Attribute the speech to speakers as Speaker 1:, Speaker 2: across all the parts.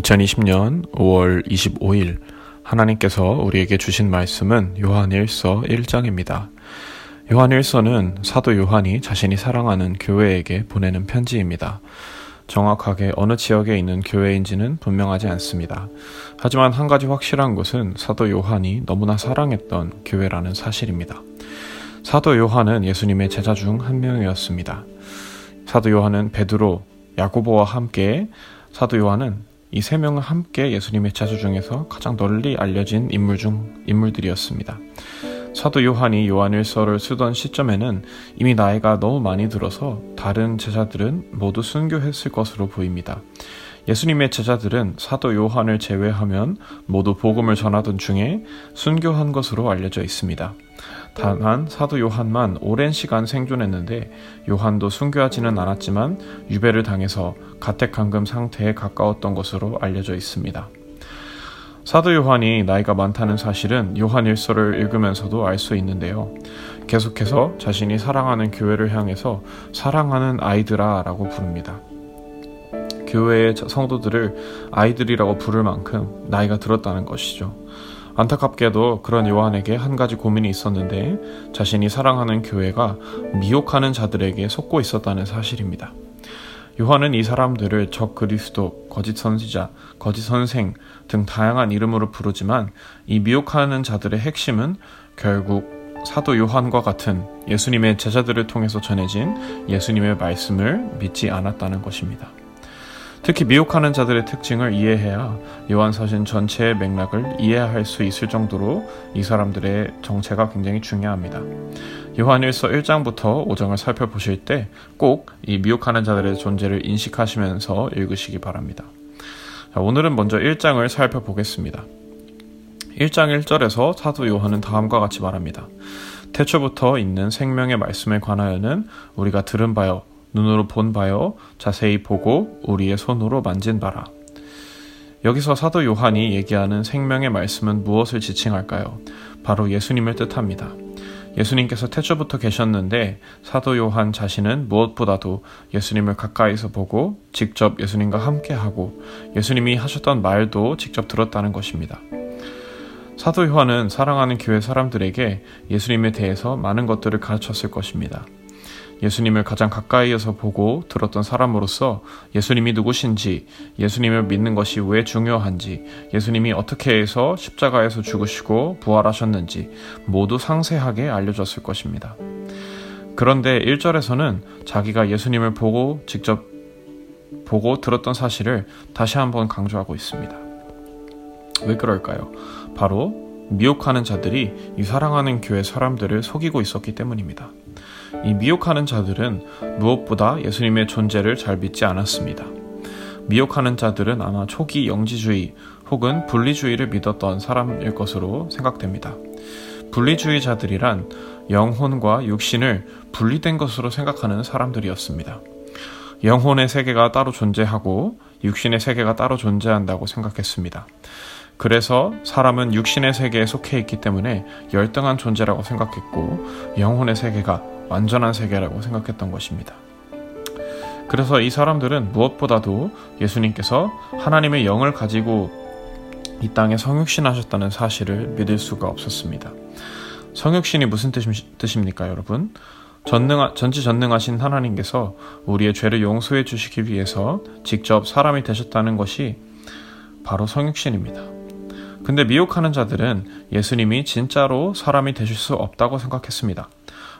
Speaker 1: 2020년 5월 25일 하나님께서 우리에게 주신 말씀은 요한일서 1장입니다. 요한일서는 사도 요한이 자신이 사랑하는 교회에게 보내는 편지입니다. 정확하게 어느 지역에 있는 교회인지는 분명하지 않습니다. 하지만 한 가지 확실한 것은 사도 요한이 너무나 사랑했던 교회라는 사실입니다. 사도 요한은 예수님의 제자 중 한 명이었습니다. 사도 요한은 베드로, 야고보와 함께 사도 요한은 이 세 명은 함께 예수님의 제자 중에서 가장 널리 알려진 인물 중 인물들이었습니다. 사도 요한이 요한일서를 쓰던 시점에는 이미 나이가 너무 많이 들어서 다른 제자들은 모두 순교했을 것으로 보입니다. 예수님의 제자들은 사도 요한을 제외하면 모두 복음을 전하던 중에 순교한 것으로 알려져 있습니다. 다만 사도 요한만 오랜 시간 생존했는데 요한도 순교하지는 않았지만 유배를 당해서 가택강금 상태에 가까웠던 것으로 알려져 있습니다. 사도 요한이 나이가 많다는 사실은 요한 일서를 읽으면서도 알 수 있는데요. 계속해서 자신이 사랑하는 교회를 향해서 사랑하는 아이들아 라고 부릅니다. 교회의 성도들을 아이들이라고 부를 만큼 나이가 들었다는 것이죠. 안타깝게도 그런 요한에게 한 가지 고민이 있었는데 자신이 사랑하는 교회가 미혹하는 자들에게 속고 있었다는 사실입니다. 요한은 이 사람들을 적 그리스도, 거짓 선지자, 거짓 선생 등 다양한 이름으로 부르지만 이 미혹하는 자들의 핵심은 결국 사도 요한과 같은 예수님의 제자들을 통해서 전해진 예수님의 말씀을 믿지 않았다는 것입니다. 특히 미혹하는 자들의 특징을 이해해야 요한서신 전체의 맥락을 이해할 수 있을 정도로 이 사람들의 정체가 굉장히 중요합니다. 요한일서 1장부터 5장을 살펴보실 때 꼭 이 미혹하는 자들의 존재를 인식하시면서 읽으시기 바랍니다. 자, 오늘은 먼저 1장을 살펴보겠습니다. 1장 1절에서 사도 요한은 다음과 같이 말합니다. 태초부터 있는 생명의 말씀에 관하여는 우리가 들은 바요 눈으로 본 바요 자세히 보고 우리의 손으로 만진 바라. 여기서 사도 요한이 얘기하는 생명의 말씀은 무엇을 지칭할까요? 바로 예수님을 뜻합니다. 예수님께서 태초부터 계셨는데 사도 요한 자신은 무엇보다도 예수님을 가까이서 보고 직접 예수님과 함께하고 예수님이 하셨던 말도 직접 들었다는 것입니다. 사도 요한은 사랑하는 교회 사람들에게 예수님에 대해서 많은 것들을 가르쳤을 것입니다. 예수님을 가장 가까이에서 보고 들었던 사람으로서 예수님이 누구신지, 예수님을 믿는 것이 왜 중요한지, 예수님이 어떻게 해서 십자가에서 죽으시고 부활하셨는지 모두 상세하게 알려줬을 것입니다. 그런데 1절에서는 자기가 예수님을 보고 직접 보고 들었던 사실을 다시 한번 강조하고 있습니다. 왜 그럴까요? 바로 미혹하는 자들이 이 사랑하는 교회 사람들을 속이고 있었기 때문입니다. 이 미혹하는 자들은 무엇보다 예수님의 존재를 잘 믿지 않았습니다. 미혹하는 자들은 아마 초기 영지주의 혹은 분리주의를 믿었던 사람일 것으로 생각됩니다. 분리주의자들이란 영혼과 육신을 분리된 것으로 생각하는 사람들이었습니다. 영혼의 세계가 따로 존재하고 육신의 세계가 따로 존재한다고 생각했습니다. 그래서 사람은 육신의 세계에 속해 있기 때문에 열등한 존재라고 생각했고 영혼의 세계가 완전한 세계라고 생각했던 것입니다. 그래서 이 사람들은 무엇보다도 예수님께서 하나님의 영을 가지고 이 땅에 성육신하셨다는 사실을 믿을 수가 없었습니다. 성육신이 무슨 뜻입니까, 여러분? 전능, 전지전능하신 하나님께서 우리의 죄를 용서해 주시기 위해서 직접 사람이 되셨다는 것이 바로 성육신입니다. 근데 미혹하는 자들은 예수님이 진짜로 사람이 되실 수 없다고 생각했습니다.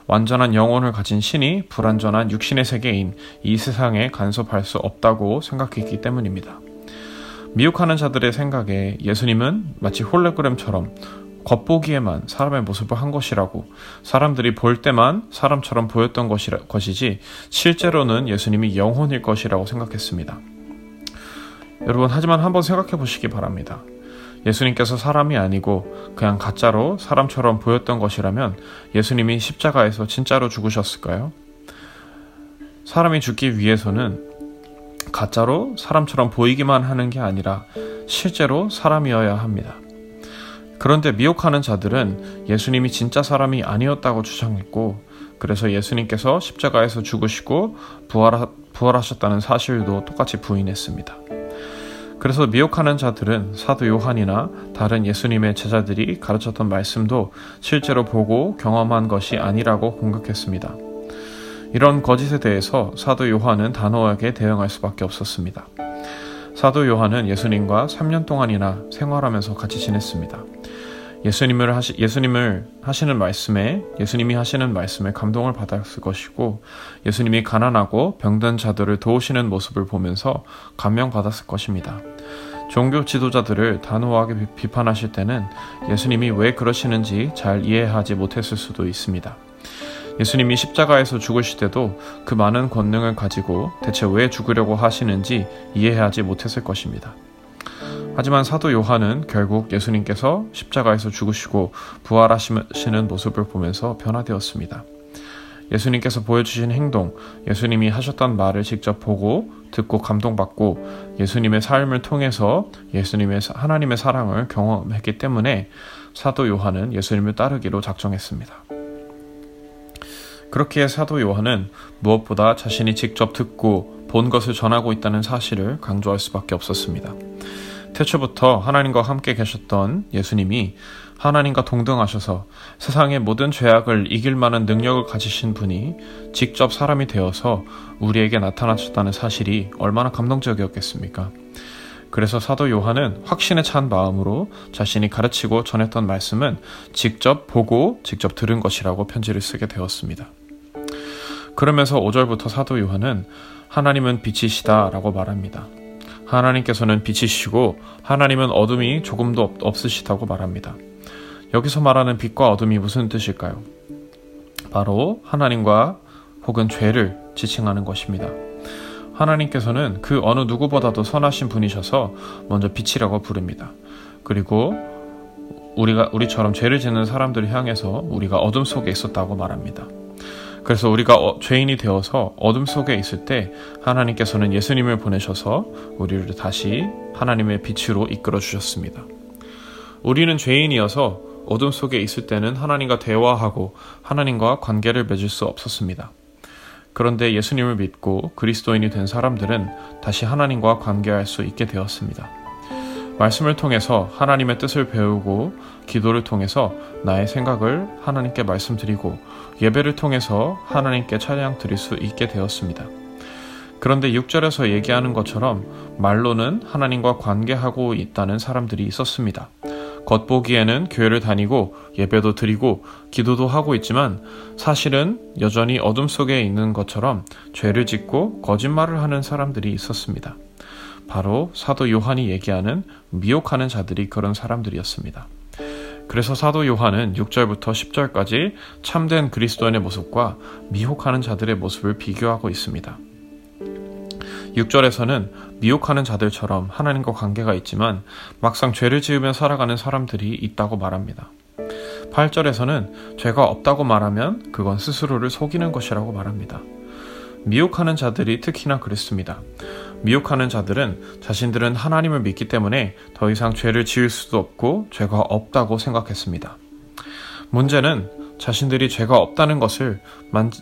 Speaker 1: 완전한 영혼을 가진 신이 불완전한 육신의 세계인 이 세상에 간섭할 수 없다고 생각했기 때문입니다. 미혹하는 자들의 생각에 예수님은 마치 홀레그램처럼 겉보기에만 사람의 모습을 한 것이라고 사람들이 볼 때만 사람처럼 보였던 것이라, 것이지 실제로는 예수님이 영혼일 것이라고 생각했습니다. 여러분 하지만 한번 생각해 보시기 바랍니다. 예수님께서 사람이 아니고 그냥 가짜로 사람처럼 보였던 것이라면 예수님이 십자가에서 진짜로 죽으셨을까요? 사람이 죽기 위해서는 가짜로 사람처럼 보이기만 하는 게 아니라 실제로 사람이어야 합니다. 그런데 미혹하는 자들은 예수님이 진짜 사람이 아니었다고 주장했고, 그래서 예수님께서 십자가에서 죽으시고 부활하, 부활하셨다는 사실도 똑같이 부인했습니다. 그래서 미혹하는 자들은 사도 요한이나 다른 예수님의 제자들이 가르쳤던 말씀도 실제로 보고 경험한 것이 아니라고 공격했습니다. 이런 거짓에 대해서 사도 요한은 단호하게 대응할 수밖에 없었습니다. 사도 요한은 예수님과 3년 동안이나 생활하면서 같이 지냈습니다. 예수님을 하시, 예수님을 하시는 말씀에, 예수님이 하시는 말씀에 감동을 받았을 것이고, 예수님이 가난하고 병든 자들을 도우시는 모습을 보면서 감명받았을 것입니다. 종교 지도자들을 단호하게 비판하실 때는 예수님이 왜 그러시는지 잘 이해하지 못했을 수도 있습니다. 예수님이 십자가에서 죽으실 때도 그 많은 권능을 가지고 대체 왜 죽으려고 하시는지 이해하지 못했을 것입니다. 하지만 사도 요한은 결국 예수님께서 십자가에서 죽으시고 부활하시는 모습을 보면서 변화되었습니다. 예수님께서 보여주신 행동, 예수님이 하셨던 말을 직접 보고 듣고 감동받고 예수님의 삶을 통해서 예수님의 하나님의 사랑을 경험했기 때문에 사도 요한은 예수님을 따르기로 작정했습니다. 그렇기에 사도 요한은 무엇보다 자신이 직접 듣고 본 것을 전하고 있다는 사실을 강조할 수밖에 없었습니다. 태초부터 하나님과 함께 계셨던 예수님이 하나님과 동등하셔서 세상의 모든 죄악을 이길 만한 능력을 가지신 분이 직접 사람이 되어서 우리에게 나타나셨다는 사실이 얼마나 감동적이었겠습니까? 그래서 사도 요한은 확신에 찬 마음으로 자신이 가르치고 전했던 말씀은 직접 보고 직접 들은 것이라고 편지를 쓰게 되었습니다. 그러면서 5절부터 사도 요한은 하나님은 빛이시다 라고 말합니다. 하나님께서는 빛이시고 하나님은 어둠이 조금도 없으시다고 말합니다. 여기서 말하는 빛과 어둠이 무슨 뜻일까요? 바로 하나님과 혹은 죄를 지칭하는 것입니다. 하나님께서는 그 어느 누구보다도 선하신 분이셔서 먼저 빛이라고 부릅니다. 그리고 우리가 우리처럼 죄를 짓는 사람들을 향해서 우리가 어둠 속에 있었다고 말합니다. 그래서 우리가 어, 죄인이 되어서 어둠 속에 있을 때 하나님께서는 예수님을 보내셔서 우리를 다시 하나님의 빛으로 이끌어 주셨습니다. 우리는 죄인이어서 어둠 속에 있을 때는 하나님과 대화하고 하나님과 관계를 맺을 수 없었습니다. 그런데 예수님을 믿고 그리스도인이 된 사람들은 다시 하나님과 관계할 수 있게 되었습니다. 말씀을 통해서 하나님의 뜻을 배우고 기도를 통해서 나의 생각을 하나님께 말씀드리고 예배를 통해서 하나님께 찬양 드릴 수 있게 되었습니다. 그런데 6절에서 얘기하는 것처럼 말로는 하나님과 관계하고 있다는 사람들이 있었습니다. 겉보기에는 교회를 다니고 예배도 드리고 기도도 하고 있지만 사실은 여전히 어둠 속에 있는 것처럼 죄를 짓고 거짓말을 하는 사람들이 있었습니다. 바로 사도 요한이 얘기하는 미혹하는 자들이 그런 사람들이었습니다. 그래서 사도 요한은 6절부터 10절까지 참된 그리스도인의 모습과 미혹하는 자들의 모습을 비교하고 있습니다. 6절에서는 미혹하는 자들처럼 하나님과 관계가 있지만 막상 죄를 지으며 살아가는 사람들이 있다고 말합니다. 8절에서는 죄가 없다고 말하면 그건 스스로를 속이는 것이라고 말합니다. 미혹하는 자들이 특히나 그랬습니다. 미혹하는 자들은 자신들은 하나님을 믿기 때문에 더 이상 죄를 지을 수도 없고 죄가 없다고 생각했습니다. 문제는 자신들이 죄가 없다는 것을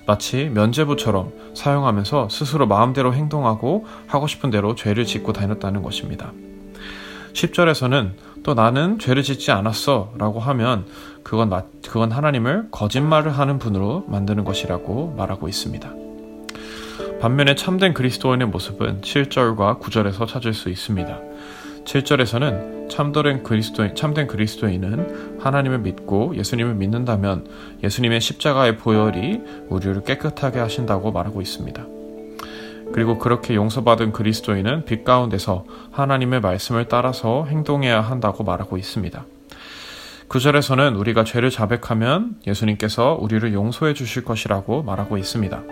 Speaker 1: 마치 면죄부처럼 사용하면서 스스로 마음대로 행동하고 하고 싶은 대로 죄를 짓고 다녔다는 것입니다. 10절에서는 또 나는 죄를 짓지 않았어 라고 하면 그건, 그건 하나님을 거짓말을 하는 분으로 만드는 것이라고 말하고 있습니다. 반면에 참된 그리스도인의 모습은 7절과 9절에서 찾을 수 있습니다. 7절에서는 참된 그리스도인, 참된 그리스도인은 하나님을 믿고 예수님을 믿는다면 예수님의 십자가의 보혈이 우리를 깨끗하게 하신다고 말하고 있습니다. 그리고 그렇게 용서받은 그리스도인은 빛 가운데서 하나님의 말씀을 따라서 행동해야 한다고 말하고 있습니다. 9절에서는 우리가 죄를 자백하면 예수님께서 우리를 용서해 주실 것이라고 말하고 있습니다.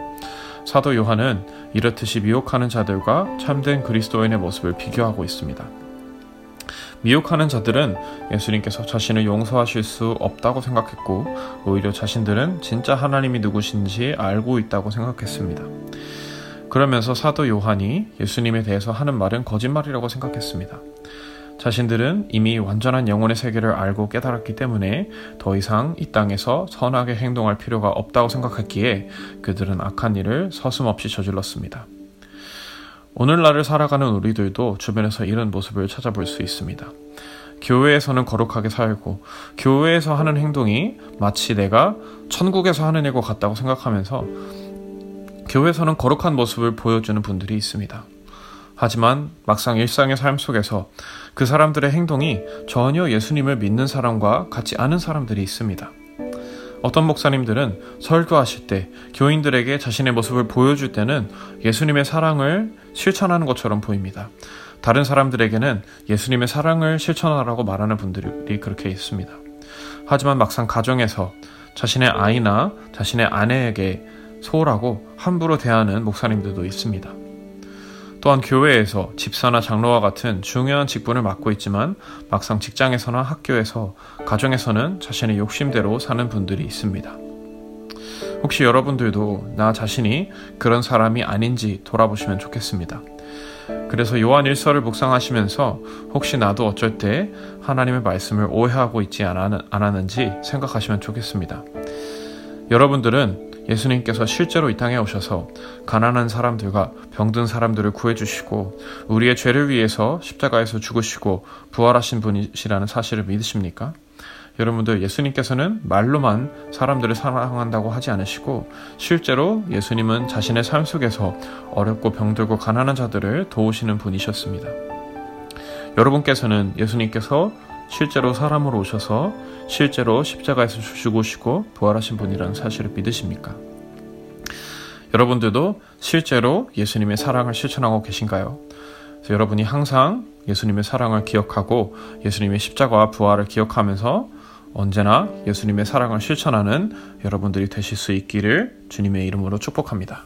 Speaker 1: 사도 요한은 이렇듯이 미혹하는 자들과 참된 그리스도인의 모습을 비교하고 있습니다. 미혹하는 자들은 예수님께서 자신을 용서하실 수 없다고 생각했고 오히려 자신들은 진짜 하나님이 누구신지 알고 있다고 생각했습니다. 그러면서 사도 요한이 예수님에 대해서 하는 말은 거짓말이라고 생각했습니다. 자신들은 이미 완전한 영혼의 세계를 알고 깨달았기 때문에 더 이상 이 땅에서 선하게 행동할 필요가 없다고 생각했기에 그들은 악한 일을 서슴없이 저질렀습니다. 오늘날을 살아가는 우리들도 주변에서 이런 모습을 찾아볼 수 있습니다. 교회에서는 거룩하게 살고 교회에서 하는 행동이 마치 내가 천국에서 하는 일과 같다고 생각하면서 교회에서는 거룩한 모습을 보여주는 분들이 있습니다. 하지만 막상 일상의 삶 속에서 그 사람들의 행동이 전혀 예수님을 믿는 사람과 같지 않은 사람들이 있습니다. 어떤 목사님들은 설교하실 때 교인들에게 자신의 모습을 보여줄 때는 예수님의 사랑을 실천하는 것처럼 보입니다. 다른 사람들에게는 예수님의 사랑을 실천하라고 말하는 분들이 그렇게 있습니다. 하지만 막상 가정에서 자신의 아이나 자신의 아내에게 소홀하고 함부로 대하는 목사님들도 있습니다. 또한 교회에서 집사나 장로와 같은 중요한 직분을 맡고 있지만 막상 직장에서나 학교에서 가정에서는 자신의 욕심대로 사는 분들이 있습니다. 혹시 여러분들도 나 자신이 그런 사람이 아닌지 돌아보시면 좋겠습니다. 그래서 요한 일서를 묵상하시면서 혹시 나도 어쩔 때 하나님의 말씀을 오해하고 있지 않았는지 생각하시면 좋겠습니다. 여러분들은 예수님께서 실제로 이 땅에 오셔서 가난한 사람들과 병든 사람들을 구해주시고 우리의 죄를 위해서 십자가에서 죽으시고 부활하신 분이시라는 사실을 믿으십니까? 여러분들 예수님께서는 말로만 사람들을 사랑한다고 하지 않으시고 실제로 예수님은 자신의 삶 속에서 어렵고 병들고 가난한 자들을 도우시는 분이셨습니다. 여러분께서는 예수님께서 실제로 사람으로 오셔서 실제로 십자가에서 죽으시고 부활하신 분이라는 사실을 믿으십니까? 여러분들도 실제로 예수님의 사랑을 실천하고 계신가요? 여러분이 항상 예수님의 사랑을 기억하고 예수님의 십자가와 부활을 기억하면서 언제나 예수님의 사랑을 실천하는 여러분들이 되실 수 있기를 주님의 이름으로 축복합니다.